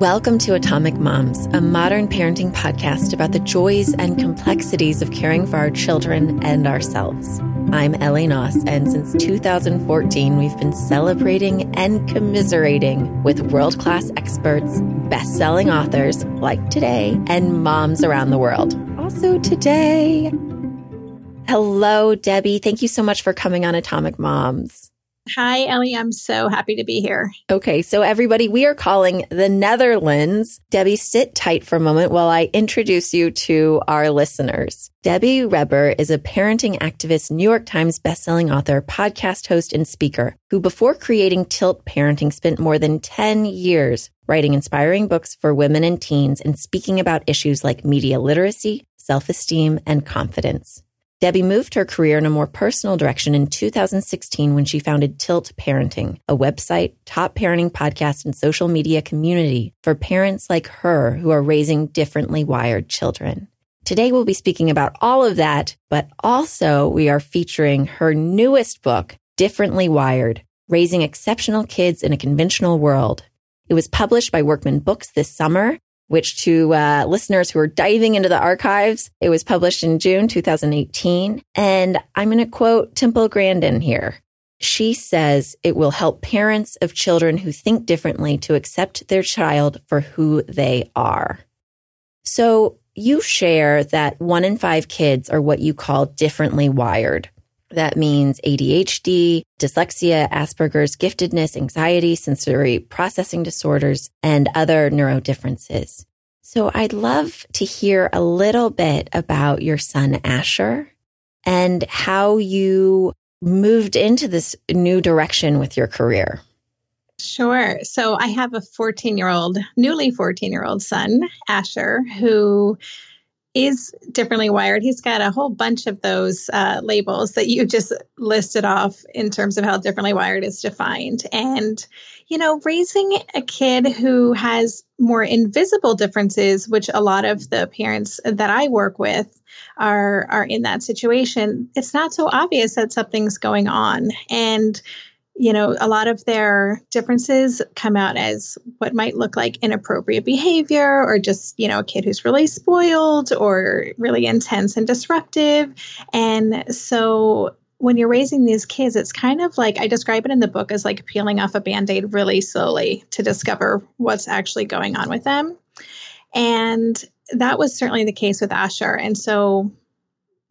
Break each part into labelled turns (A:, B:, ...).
A: Welcome to Atomic Moms, a modern parenting podcast about the joys and complexities of caring for our children and ourselves. I'm Ellie Knaus, and since 2014, we've been celebrating and commiserating with world class experts, best selling authors like today, and moms around the world. Also today. Hello, Debbie. Thank you so much for coming on Atomic Moms.
B: Hi, Ellie. I'm so happy to be here.
A: Okay, so everybody, we are calling the Netherlands. Debbie, sit tight for a moment while I introduce you to our listeners. Debbie Reber is a parenting activist, New York Times bestselling author, podcast host, and speaker who, before creating Tilt Parenting, spent more than 10 years writing inspiring books for women and teens and speaking about issues like media literacy, self esteem, and confidence. Debbie moved her career in a more personal direction in 2016 when she founded Tilt Parenting, a website, top parenting podcast, and social media community for parents like her who are raising differently wired children. Today we'll be speaking about all of that, but also we are featuring her newest book, Differently Wired, Raising Exceptional Kids in a Conventional World. It was published by Workman Books this summer which to uh, listeners who are diving into the archives, it was published in June 2018. And I'm going to quote Temple Grandin here. She says it will help parents of children who think differently to accept their child for who they are. So you share that one in five kids are what you call differently wired. That means ADHD, dyslexia, Asperger's, giftedness, anxiety, sensory processing disorders, and other neurodifferences. So I'd love to hear a little bit about your son, Asher, and how you moved into this new direction with your career.
B: Sure. So I have a 14 year old, newly 14 year old son, Asher, who is differently wired. He's got a whole bunch of those uh, labels that you just listed off in terms of how differently wired is defined. And, you know, raising a kid who has more invisible differences, which a lot of the parents that I work with are are in that situation, it's not so obvious that something's going on. And you know, a lot of their differences come out as what might look like inappropriate behavior or just, you know, a kid who's really spoiled or really intense and disruptive. And so when you're raising these kids, it's kind of like I describe it in the book as like peeling off a band aid really slowly to discover what's actually going on with them. And that was certainly the case with Asher. And so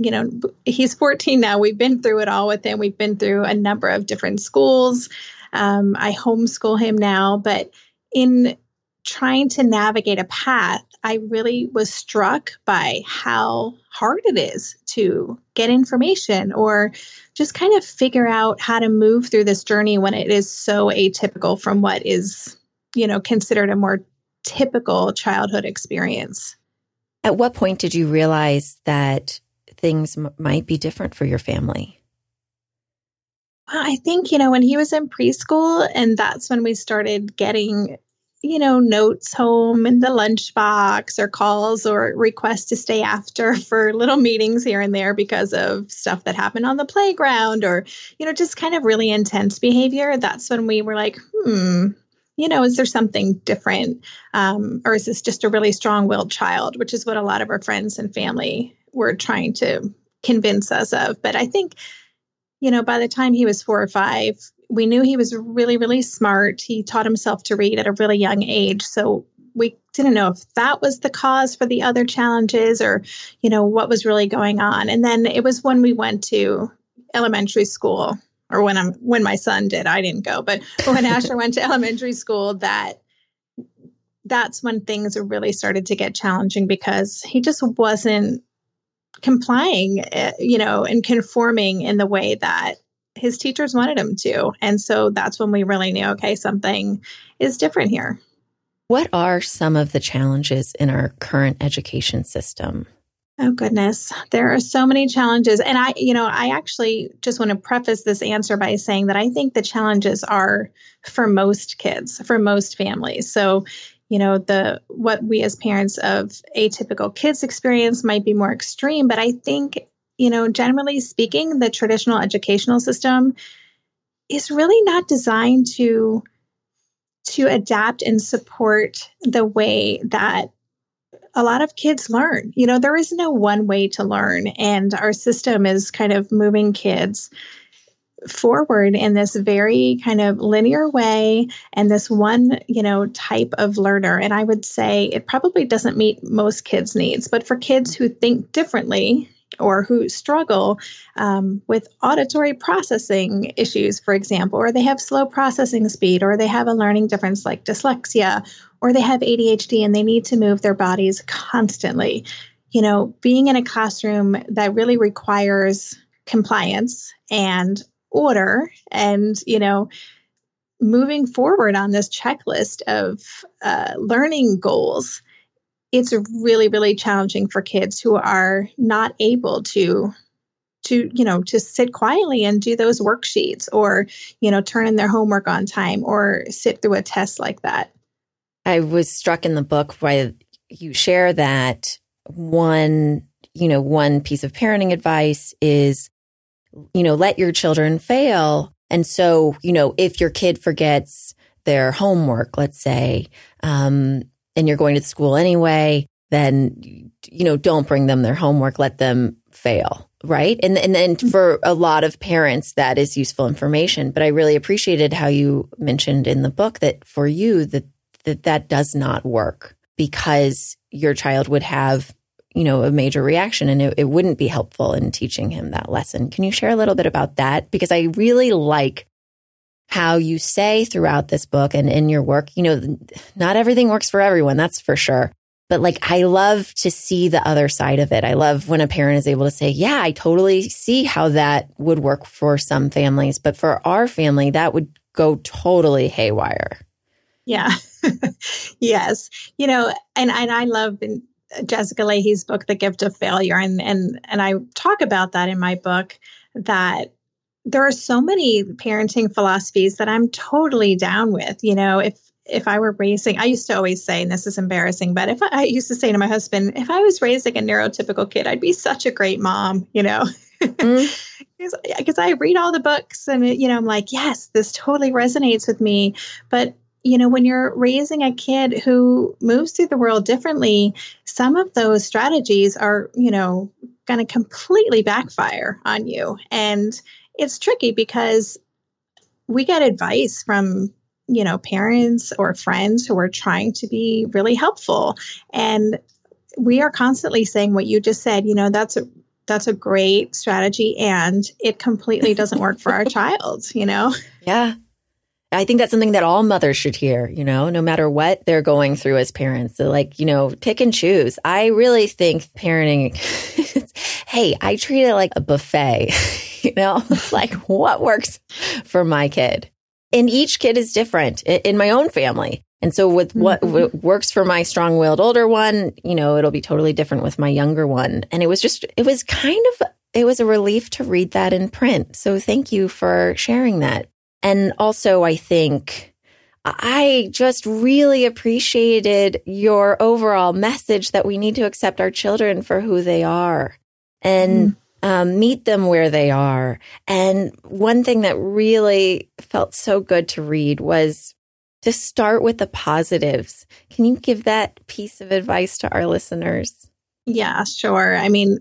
B: you know, he's 14 now. We've been through it all with him. We've been through a number of different schools. Um, I homeschool him now, but in trying to navigate a path, I really was struck by how hard it is to get information or just kind of figure out how to move through this journey when it is so atypical from what is, you know, considered a more typical childhood experience.
A: At what point did you realize that things m- might be different for your family?
B: I think, you know, when he was in preschool, and that's when we started getting, you know, notes home in the lunchbox or calls or requests to stay after for little meetings here and there because of stuff that happened on the playground or, you know, just kind of really intense behavior. That's when we were like, hmm, you know, is there something different? Um, or is this just a really strong willed child, which is what a lot of our friends and family were trying to convince us of. But I think, you know, by the time he was four or five, we knew he was really, really smart. He taught himself to read at a really young age. So we didn't know if that was the cause for the other challenges or, you know, what was really going on. And then it was when we went to elementary school or when I'm when my son did, I didn't go, but when Asher went to elementary school that that's when things really started to get challenging because he just wasn't complying, eh, you know, and conforming in the way that his teachers wanted him to. And so that's when we really knew, okay, something is different here.
A: What are some of the challenges in our current education system?
B: Oh goodness, there are so many challenges. And I, you know, I actually just want to preface this answer by saying that I think the challenges are for most kids, for most families. So, you know the what we as parents of atypical kids experience might be more extreme but i think you know generally speaking the traditional educational system is really not designed to to adapt and support the way that a lot of kids learn. You know, there is no one way to learn, and our system is kind of moving kids forward in this very kind of linear way and this one, you know, type of learner. And I would say it probably doesn't meet most kids' needs, but for kids who think differently, or who struggle um, with auditory processing issues, for example, or they have slow processing speed, or they have a learning difference like dyslexia, or they have ADHD and they need to move their bodies constantly. You know, being in a classroom that really requires compliance and order and, you know, moving forward on this checklist of uh, learning goals it's really really challenging for kids who are not able to to you know to sit quietly and do those worksheets or you know turn in their homework on time or sit through a test like that.
A: I was struck in the book by you share that one you know one piece of parenting advice is you know let your children fail and so you know if your kid forgets their homework let's say um, and you're going to school anyway, then, you know, don't bring them their homework, let them fail. Right. And, and then mm-hmm. for a lot of parents, that is useful information. But I really appreciated how you mentioned in the book that for you, that, that that does not work because your child would have you know, a major reaction and it, it, wouldn't be helpful in teaching him that lesson. Can you share a little bit about that? Because I really like how you say throughout this book and in your work, you know, not everything works for everyone, that's for sure. But like, I love to see the other side of it. I love when a parent is able to say, yeah, I totally see how that would work for some families, but for our family, that would go totally haywire.
B: Yeah. yes. You know, and, and I love Jessica Lahey's book, The Gift of Failure. And, and, and I talk about that in my book that there are so many parenting philosophies that I'm totally down with. You know, if if I were raising, I used to always say, and this is embarrassing, but if I, I used to say to my husband, if I was raising a neurotypical kid, I'd be such a great mom, you know, because mm. I read all the books and, you know, I'm like, yes, this totally resonates with me. But, you know, when you're raising a kid who moves through the world differently, some of those strategies are, you know, going to completely backfire on you. And, it's tricky because we get advice from you know parents or friends who are trying to be really helpful. And we are constantly saying what you just said you know that's a that's a great strategy and it completely doesn't work for our child you know?
A: Yeah I think that's something that all mothers should hear, you know, no matter what they're going through as parents. So like, you know, pick and choose. I really think parenting, hey, I treat it like a buffet. you know, it's like what works for my kid. And each kid is different in my own family. And so with what mm-hmm. works for my strong-willed older one, you know, it'll be totally different with my younger one. And it was just it was kind of it was a relief to read that in print. So thank you for sharing that. And also I think I just really appreciated your overall message that we need to accept our children for who they are. And mm um, meet them where they are. And one thing that really felt so good to read was to start with the positives. Can you give that piece of advice to our listeners?
B: Yeah, sure. I mean,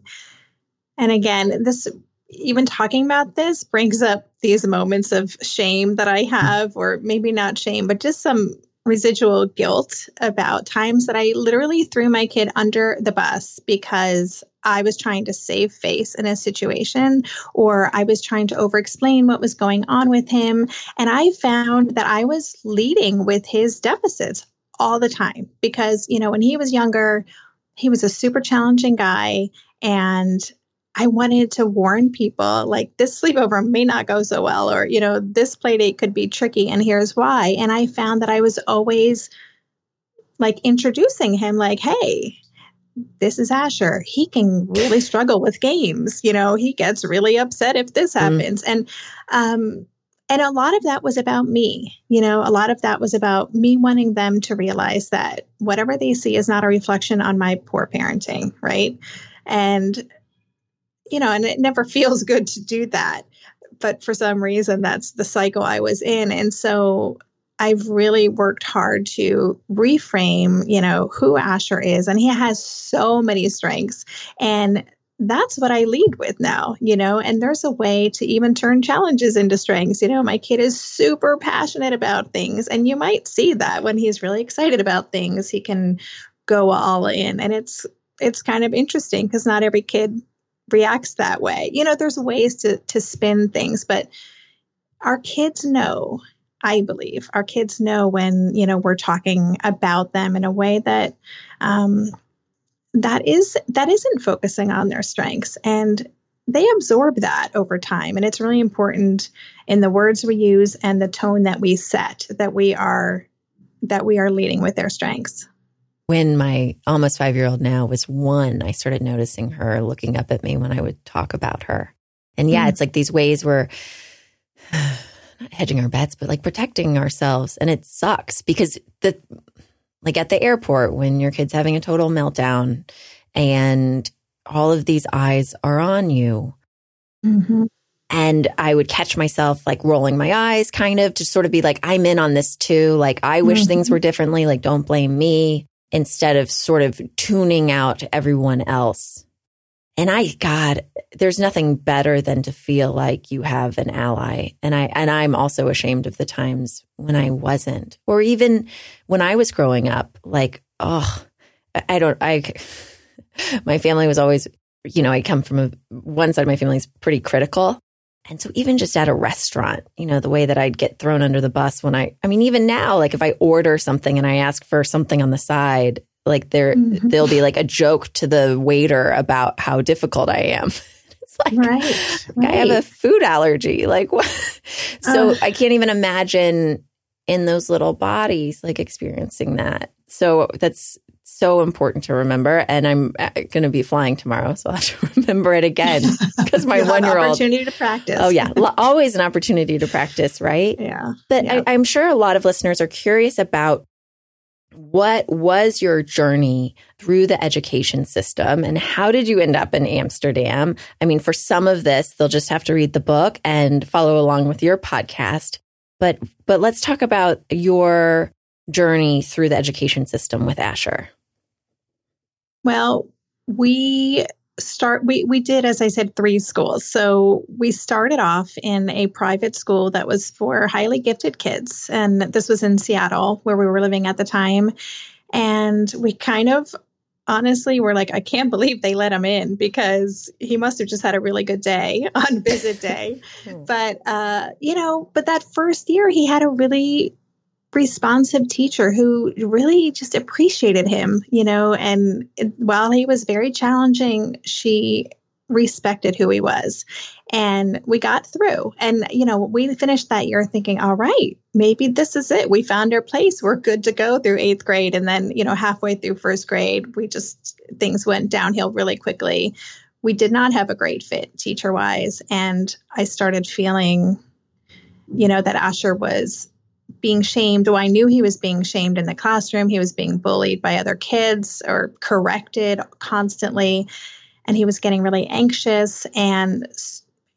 B: and again, this even talking about this brings up these moments of shame that I have, or maybe not shame, but just some residual guilt about times that I literally threw my kid under the bus because I was trying to save face in a situation or I was trying to over explain what was going on with him. And I found that I was leading with his deficits all the time because, you know, when he was younger, he was a super challenging guy. And I wanted to warn people like this sleepover may not go so well, or, you know, this play date could be tricky, and here's why. And I found that I was always like introducing him, like, hey, this is Asher. He can really struggle with games. You know, he gets really upset if this mm-hmm. happens. Mm. And um and a lot of that was about me. You know, a lot of that was about me wanting them to realize that whatever they see is not a reflection on my poor parenting, right? And you know, and it never feels good to do that. but for some reason, that's the cycle I was in. And so I've really worked hard to reframe, you know, who Asher is. And he has so many strengths. And that's what I lead with now, you know, and there's a way to even turn challenges into strengths. You know, my kid is super passionate about things, and you might see that when he's really excited about things, he can go all in. And it's it's kind of interesting because not every kid reacts that way. You know, there's ways to to spin things, but our kids know, I believe, our kids know when, you know, we're talking about them in a way that um that is that isn't focusing on their strengths and they absorb that over time and it's really important in the words we use and the tone that we set that we are that we are leading with their strengths
A: when my almost five year old now was one i started noticing her looking up at me when i would talk about her and yeah mm it's like these ways where not hedging our bets but like protecting ourselves and it sucks because the like at the airport when your kid's having a total meltdown and all of these eyes are on you. Mm-hmm. And I would catch myself like rolling my eyes, kind of to sort of be like, I'm in on this too. Like, I wish mm-hmm. things were differently. Like, don't blame me instead of sort of tuning out everyone else. And I, God, there's nothing better than to feel like you have an ally. And I, and I'm also ashamed of the times when I wasn't, or even when I was growing up, like, oh, I don't, I, my family was always, you know, I come from a, one side of my family is pretty critical. And so even just at a restaurant, you know, the way that I'd get thrown under the bus when I, I mean, even now, like if I order something and I ask for something on the side, like there, mm-hmm. there'll be like a joke to the waiter about how difficult I am. it's like, right, right. I have a food allergy. Like what? so uh, I can't even imagine in those little bodies, like experiencing that. So that's so important to remember. And I'm uh, going to be flying tomorrow, so I'll have to remember it again because my one year old
B: opportunity to practice.
A: Oh yeah, always an opportunity to practice, right?
B: Yeah.
A: But
B: yeah.
A: I, I'm sure a lot of listeners are curious about what was your journey through the education system and how did you end up in Amsterdam? I mean, for some of this, they'll just have to read the book and follow along with your podcast. But but let's talk about your journey through the education system with Asher.
B: Well, we start we we did as i said three schools. So we started off in a private school that was for highly gifted kids. And this was in seattle where we were living at the time. And we kind of honestly were like i can't believe they let him in because he must have just had a really good day on visit day. Hmm. but uh you know but that first year he had a really responsive teacher who really just appreciated him, you know, and while he was very challenging, she respected who he was. And we got through. And, you know, we finished that year thinking, all right, maybe this is it. We found our place. We're good to go through eighth grade. And then, you know, halfway through first grade, we just, things went downhill really quickly. We did not have a great fit teacher wise. And I started feeling, you know, that Asher was being shamed. Oh, I knew he was being shamed in the classroom. He was being bullied by other kids or corrected constantly. And he was getting really anxious and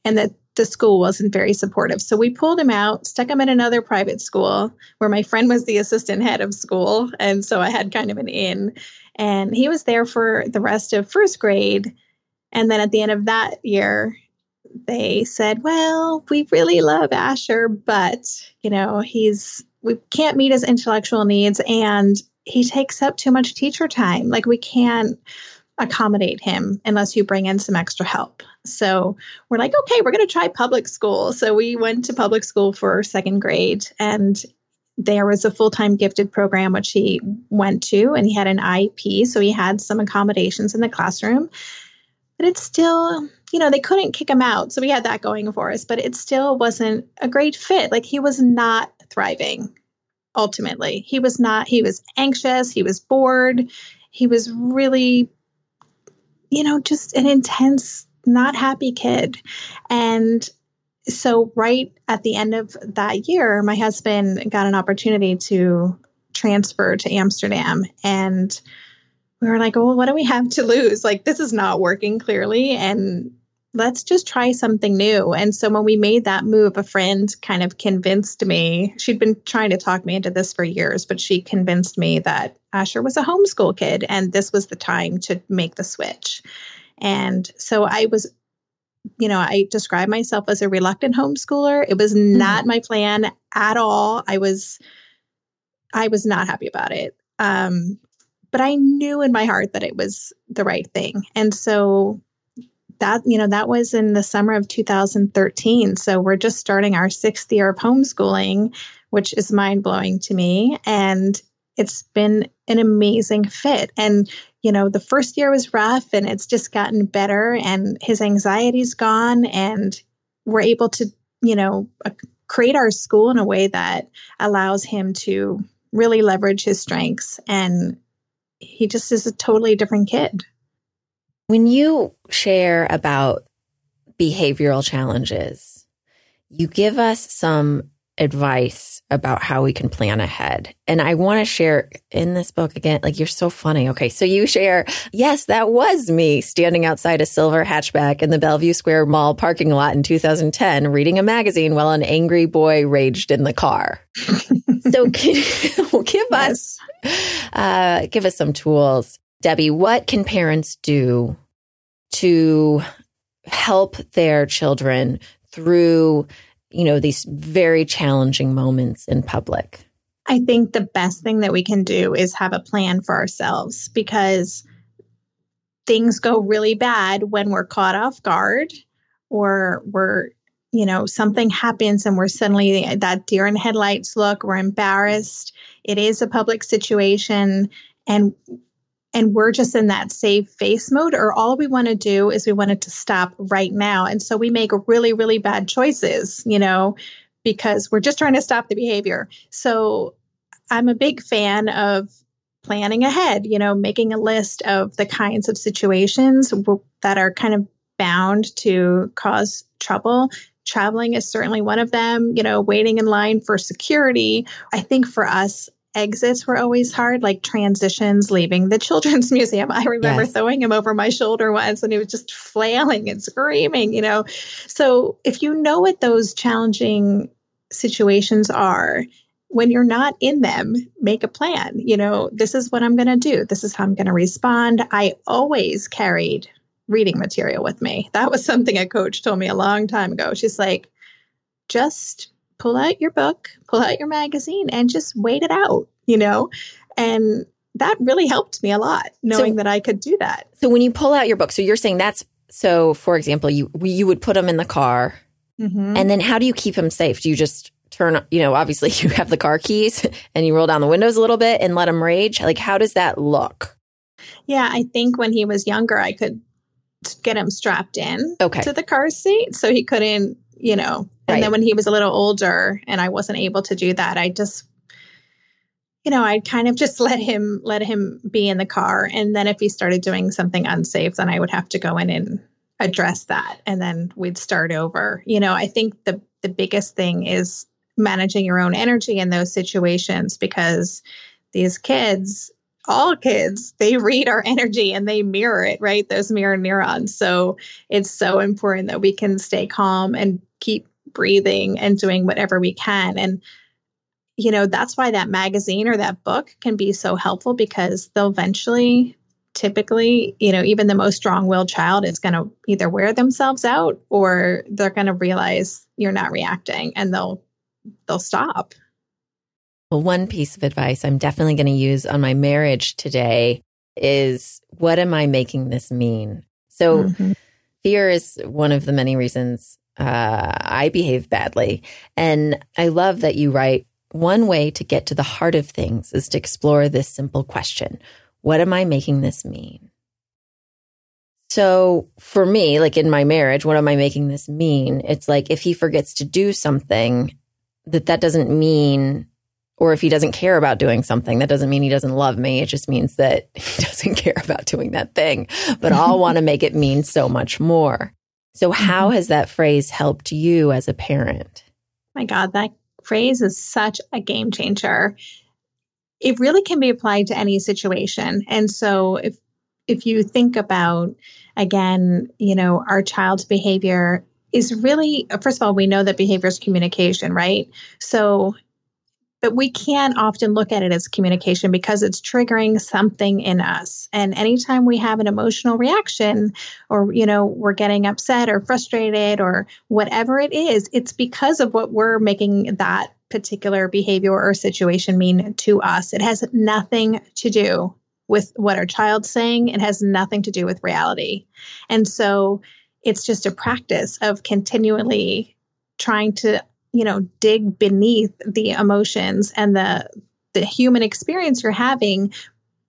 B: and that the school wasn't very supportive. So we pulled him out, stuck him in another private school where my friend was the assistant head of school. And so I had kind of an in. And he was there for the rest of first grade. And then at the end of that year, they said, well, we really love Asher, but, you know, he's, we can't meet his intellectual needs and he takes up too much teacher time. Like, we can't accommodate him unless you bring in some extra help. So we're like, okay, we're going to try public school. So we went to public school for second grade and there was a full-time gifted program which he went to and he had an IEP so he had some accommodations in the classroom but it's still you know, they couldn't kick him out. So we had that going for us, but it still wasn't a great fit. Like he was not thriving ultimately. He was not, he was anxious, he was bored, he was really, you know, just an intense, not happy kid. And so, right at the end of that year, my husband got an opportunity to transfer to Amsterdam. And we were like, well, what do we have to lose? Like, this is not working clearly. And let's just try something new. And so when we made that move, a friend kind of convinced me. She'd been trying to talk me into this for years, but she convinced me that Asher was a homeschool kid and this was the time to make the switch. And so I was, you know, I describe myself as a reluctant homeschooler. It was not mm-hmm. my plan at all. I was, I was not happy about it. Um, but I knew in my heart that it was the right thing. And so that you know that was in the summer of 2013 so we're just starting our sixth year of homeschooling which is mind blowing to me. And it's been an amazing fit. And you know the first year was rough and it's just gotten better and his anxiety's gone and we're able to you know uh, create our school in a way that allows him to really leverage his strengths and he just is a totally different kid.
A: When you share about behavioral challenges, you give us some advice about how we can plan ahead. And I want to share in this book again, like you're so funny. Okay. So you share, yes, that was me standing outside a silver hatchback in the Bellevue Square Mall parking lot in 2010, reading a magazine while an angry boy raged in the car. so can, give us, uh, give us some tools Debbie, what can parents do to help their children through, you know, these very challenging moments in public?
B: I think the best thing that we can do is have a plan for ourselves because things go really bad when we're caught off guard or we're you know something happens and we're suddenly that deer in headlights look we're embarrassed it is a public situation and and we're just in that save face mode or all we want to do is we want it to stop right now. And so we make really really bad choices you know because we're just trying to stop the behavior. So i'm a big fan of planning ahead you know making a list of the kinds of situations that are kind of bound to cause trouble. Traveling is certainly one of them you know waiting in line for security. I think for us exits were always hard, like transitions, leaving the children's museum. I remember yes. throwing him over my shoulder once and he was just flailing and screaming, you know. So if you know what those challenging situations are, when you're not in them, make a plan. You know, this is what I'm going to do. This is how I'm going to respond. I always carried reading material with me. That was something a coach told me a long time ago. She's like, just pull out your book, pull out your magazine, and just wait it out, you know? And that really helped me a lot, knowing so, that I could do that.
A: So when you pull out your book, so you're saying that's so. For example, you you would put them in the car, mm-hmm. and then how do you keep them safe? Do you just turn? You know, obviously you have the car keys, and you roll down the windows a little bit and let them rage. Like, how does that look?
B: Yeah, I think when he was younger, I could get him strapped in okay. to the car seat so he couldn't you know. And right. then when he was a little older and I wasn't able to do that, I just you know, I kind of just let him let him be in the car and then if he started doing something unsafe, then I would have to go in and address that and then we'd start over. You know, I think the the biggest thing is managing your own energy in those situations because these kids all kids, they read our energy and they mirror it, right? Those mirror neurons. So it's so important that we can stay calm and keep breathing and doing whatever we can. And, you know, that's why that magazine or that book can be so helpful because they'll eventually, typically, you know, even the most strong willed child is going to either wear themselves out or they're going to realize you're not reacting and they'll, they'll stop.
A: Well, one piece of advice I'm definitely going to use on my marriage today is what am I making this mean? So, mm-hmm. fear is one of the many reasons uh, I behave badly. And I love that you write one way to get to the heart of things is to explore this simple question What am I making this mean? So for me, like in my marriage, what am I making this mean? It's like if he forgets to do something, that that doesn't mean or if he doesn't care about doing something, that doesn't mean he doesn't love me. It just means that he doesn't care about doing that thing. But I'll want to make it mean so much more. So, how mm-hmm. has that phrase helped you as a parent?
B: My God, that phrase is such a game changer. It really can be applied to any situation. And so, if if you think about, again, you know, our child's behavior is really, first of all, we know that behavior is communication, right? So but we can often look at it as communication because it's triggering something in us. And anytime we have an emotional reaction or, you know, we're getting upset or frustrated or whatever it is, it's because of what we're making that particular behavior or situation mean to us. It has nothing to do with what our child's saying. It has nothing to do with reality. And so it's just a practice of continually trying to you know dig beneath the emotions and the the human experience you're having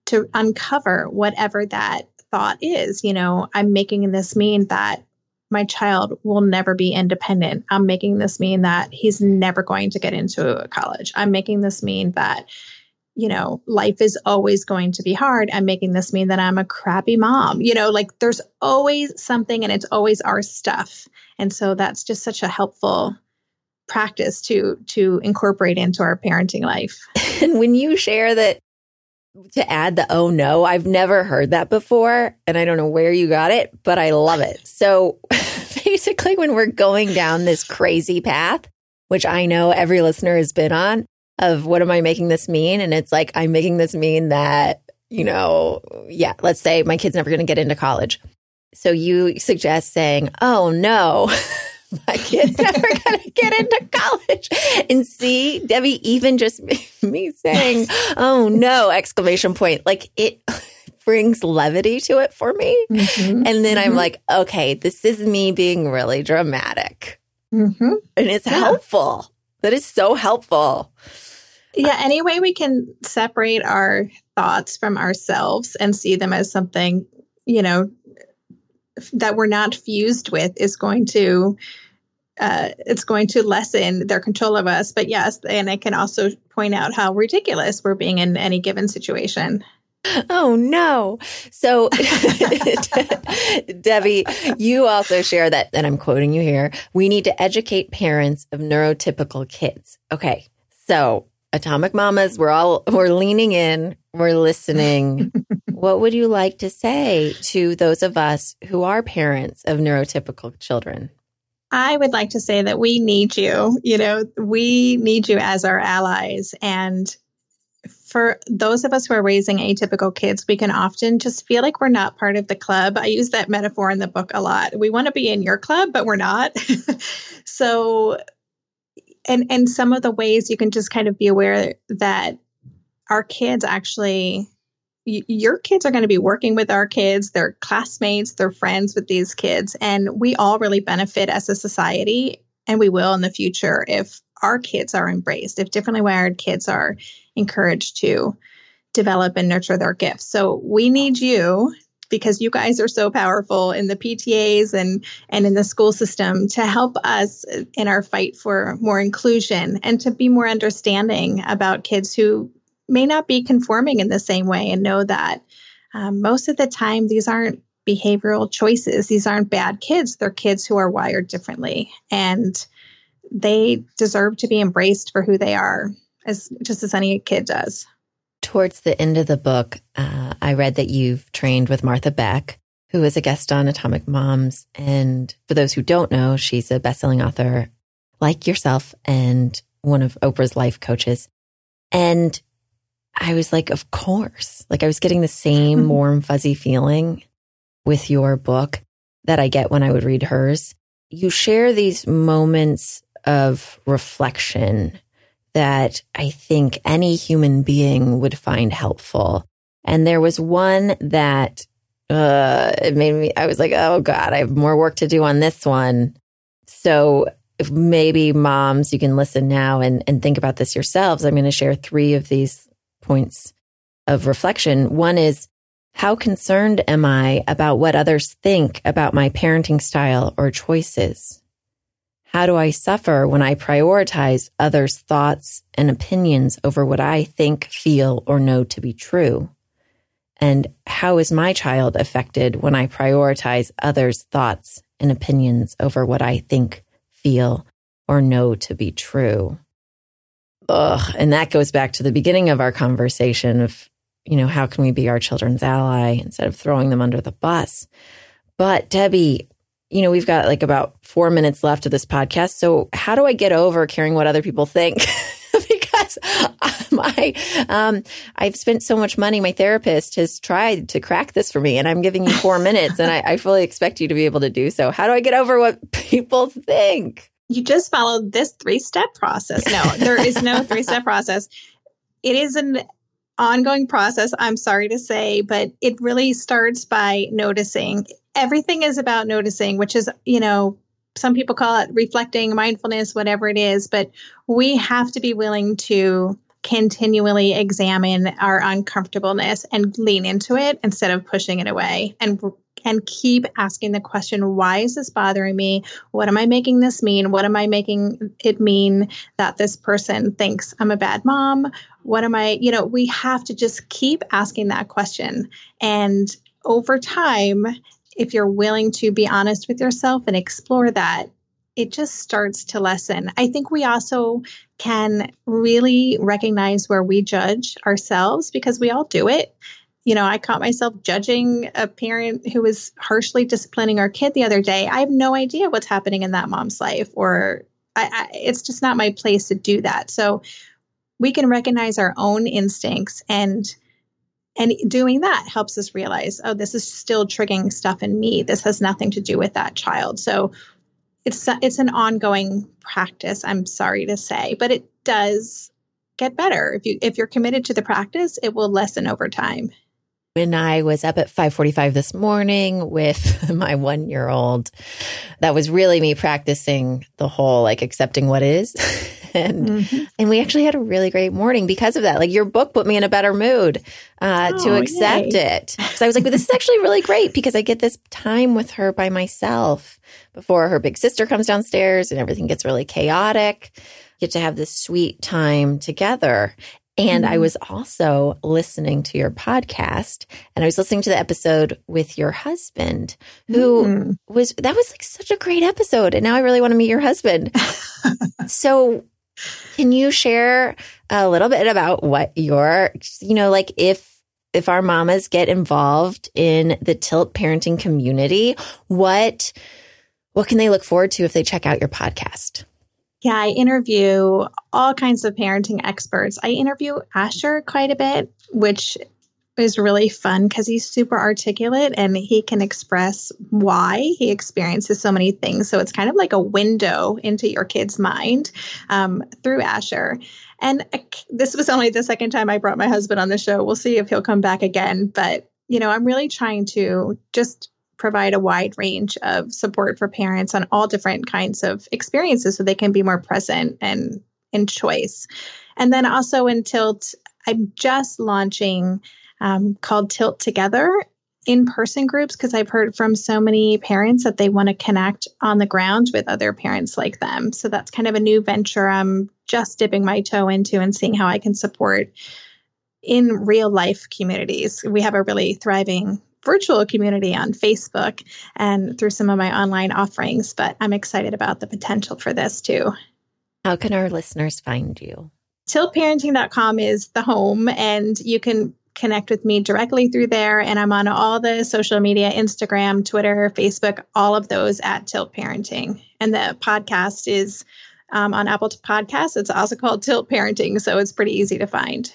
B: to uncover whatever that thought is. You know i'm making this mean that my child will never be independent. I'm making this mean that he's never going to get into a college. I'm making this mean that you know life is always going to be hard. I'm making this mean that i'm a crappy mom. You know like there's always something and it's always our stuff. And so that's just such a helpful practice to to incorporate into our parenting life.
A: And when you share that to add the oh no, I've never heard that before and I don't know where you got it, but I love it. So basically when we're going down this crazy path, which I know every listener has been on of what am I making this mean and it's like I'm making this mean that, you know, yeah, let's say my kid's never going to get into college. So you suggest saying, "Oh no." my kid's never going into college. And see, Debbie, even just me saying, oh no, exclamation point, like it brings levity to it for me. Mm-hmm. And then I'm mm-hmm. like, okay, this is me being really dramatic. Mm-hmm. And it's yeah. helpful. That is so helpful.
B: Yeah, any way we can separate our thoughts from ourselves and see them as something, you know, that we're not fused with is going to uh, it's going to lessen their control of us. But yes, and it can also point out how ridiculous we're being in any given situation.
A: Oh no. So Debbie, you also share that, and I'm quoting you here, we need to educate parents of neurotypical kids. Okay. So Atomic Mamas, we're all we're leaning in, we're listening. what would you like to say to those of us who are parents of neurotypical children?
B: I would like to say that we need you. You know, we need you as our allies. And for those of us who are raising atypical kids, we can often just feel like we're not part of the club. I use that metaphor in the book a lot. We want to be in your club, but we're not. so and and some of the ways you can just kind of be aware that our kids actually your kids are going to be working with our kids they're classmates they're friends with these kids and we all really benefit as a society and we will in the future if our kids are embraced if differently wired kids are encouraged to develop and nurture their gifts. So we need you because you guys are so powerful in the PTAs and and in the school system to help us in our fight for more inclusion and to be more understanding about kids who may not be conforming in the same way and know that um, most of the time these aren't behavioral choices these aren't bad kids they're kids who are wired differently and they deserve to be embraced for who they are as just as any kid does
A: towards the end of the book, uh, I read that you've trained with Martha Beck, who is a guest on Atomic Moms. And for those who don't know, she's a bestselling author like yourself and one of Oprah's life coaches. And I was like, of course. Like I was getting the same warm, fuzzy feeling with your book that I get when I would read hers. You share these moments of reflection that I think any human being would find helpful. And there was one that uh, it made me, I was like, oh God, I have more work to do on this one. So if maybe moms, you can listen now and, and think about this yourselves. I'm going to share three of these points of reflection. One is, how concerned am I about what others think about my parenting style or choices? How do I suffer when I prioritize others' thoughts and opinions over what I think, feel, or know to be true? And how is my child affected when I prioritize others' thoughts and opinions over what I think, feel, or know to be true? Ugh. And that goes back to the beginning of our conversation of, you know, how can we be our children's ally instead of throwing them under the bus? But Debbie, you know, we've got like about four minutes left of this podcast. So how do I get over caring what other people think? because my, um, I've spent so much money. My therapist has tried to crack this for me and I'm giving you four minutes and I, I fully expect you to be able to do so. How do I get over what people think?
B: You just followed this three step process. No, there is no three step process. It is an ongoing process, I'm sorry to say, but it really starts by noticing. Everything is about noticing, which is, you know, some people call it reflecting, mindfulness, whatever it is, but we have to be willing to continually examine our uncomfortableness and lean into it instead of pushing it away and and keep asking the question why is this bothering me? What am i making this mean? What am i making it mean that this person thinks i'm a bad mom? What am i you know we have to just keep asking that question. And over time if you're willing to be honest with yourself and explore that it just starts to lessen. I think we also can really recognize where we judge ourselves because we all do it you know, I caught myself judging a parent who was harshly disciplining our kid the other day. I have no idea what's happening in that mom's life, or I, I, it's just not my place to do that. So we can recognize our own instincts and and doing that helps us realize oh this is still triggering stuff in me this has nothing to do with that child so it's it's an ongoing practice i'm sorry to say but it does get better if you if you're committed to the practice it will lessen over time
A: when I was up at 5:45 this morning with my 1-year-old, that was really me practicing the whole like accepting what is. and mm-hmm. and we actually had a really great morning because of that. Like your book put me in a better mood uh, oh, to accept yay. it. So I was like, well, this is actually really great because I get this time with her by myself before her big sister comes downstairs and everything gets really chaotic get to have this sweet time together. And mm-hmm. I was also listening to your podcast and I was listening to the episode with your husband who mm-hmm. was, that was like such a great episode. And now I really want to meet your husband. so can you share a little bit about what your, you know, like if, if our mamas get involved in the tilt parenting community, what, what can they look forward to if they check out your podcast?
B: Yeah, I interview all kinds of parenting experts. I interview Asher quite a bit, which is really fun because he's super articulate and he can express why he experiences so many things. So it's kind of like a window into your kid's mind um, through Asher. And this was only the second time I brought my husband on the show. We'll see if he'll come back again. But, you know, I'm really trying to just provide a wide range of support for parents on all different kinds of experiences so they can be more present and in choice. And then also in Tilt, I'm just launching um, called Tilt Together in person groups because I've heard from so many parents that they want to connect on the ground with other parents like them. So that's kind of a new venture I'm just dipping my toe into and seeing how I can support in real life communities. We have a really thriving virtual community on Facebook and through some of my online offerings, but I'm excited about the potential for this too.
A: How can our listeners find you?
B: Tiltparenting.com is the home, and you can connect with me directly through there. And I'm on all the social media Instagram, Twitter, Facebook, all of those at Tilt Parenting. And the podcast is um, on Apple Podcasts. It's also called Tilt Parenting, so it's pretty easy to find.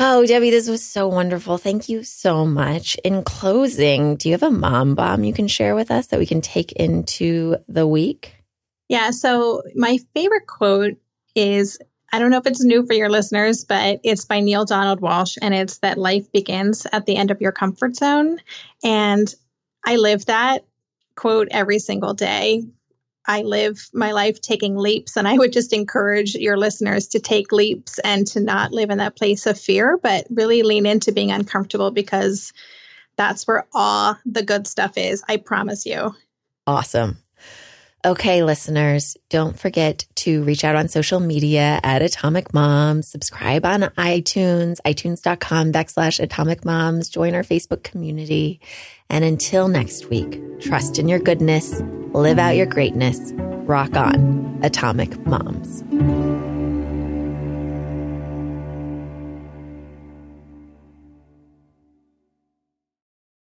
A: Oh, Debbie, this was so wonderful. Thank you so much. In closing, do you have a mom bomb you can share with us that we can take into the week?
B: Yeah. So, my favorite quote is I don't know if it's new for your listeners, but it's by Neale Donald Walsch, and it's that life begins at the end of your comfort zone. And I live that quote every single day I live my life taking leaps. And I would just encourage your listeners to take leaps and to not live in that place of fear, but really lean into being uncomfortable because that's where all the good stuff is. I promise you.
A: Awesome. Okay, listeners, don't forget to reach out on social media at Atomic Moms, subscribe on iTunes, itunes.com backslash Atomic Moms, join our Facebook community. And until next week, trust in your goodness, live out your greatness, rock on, Atomic Moms.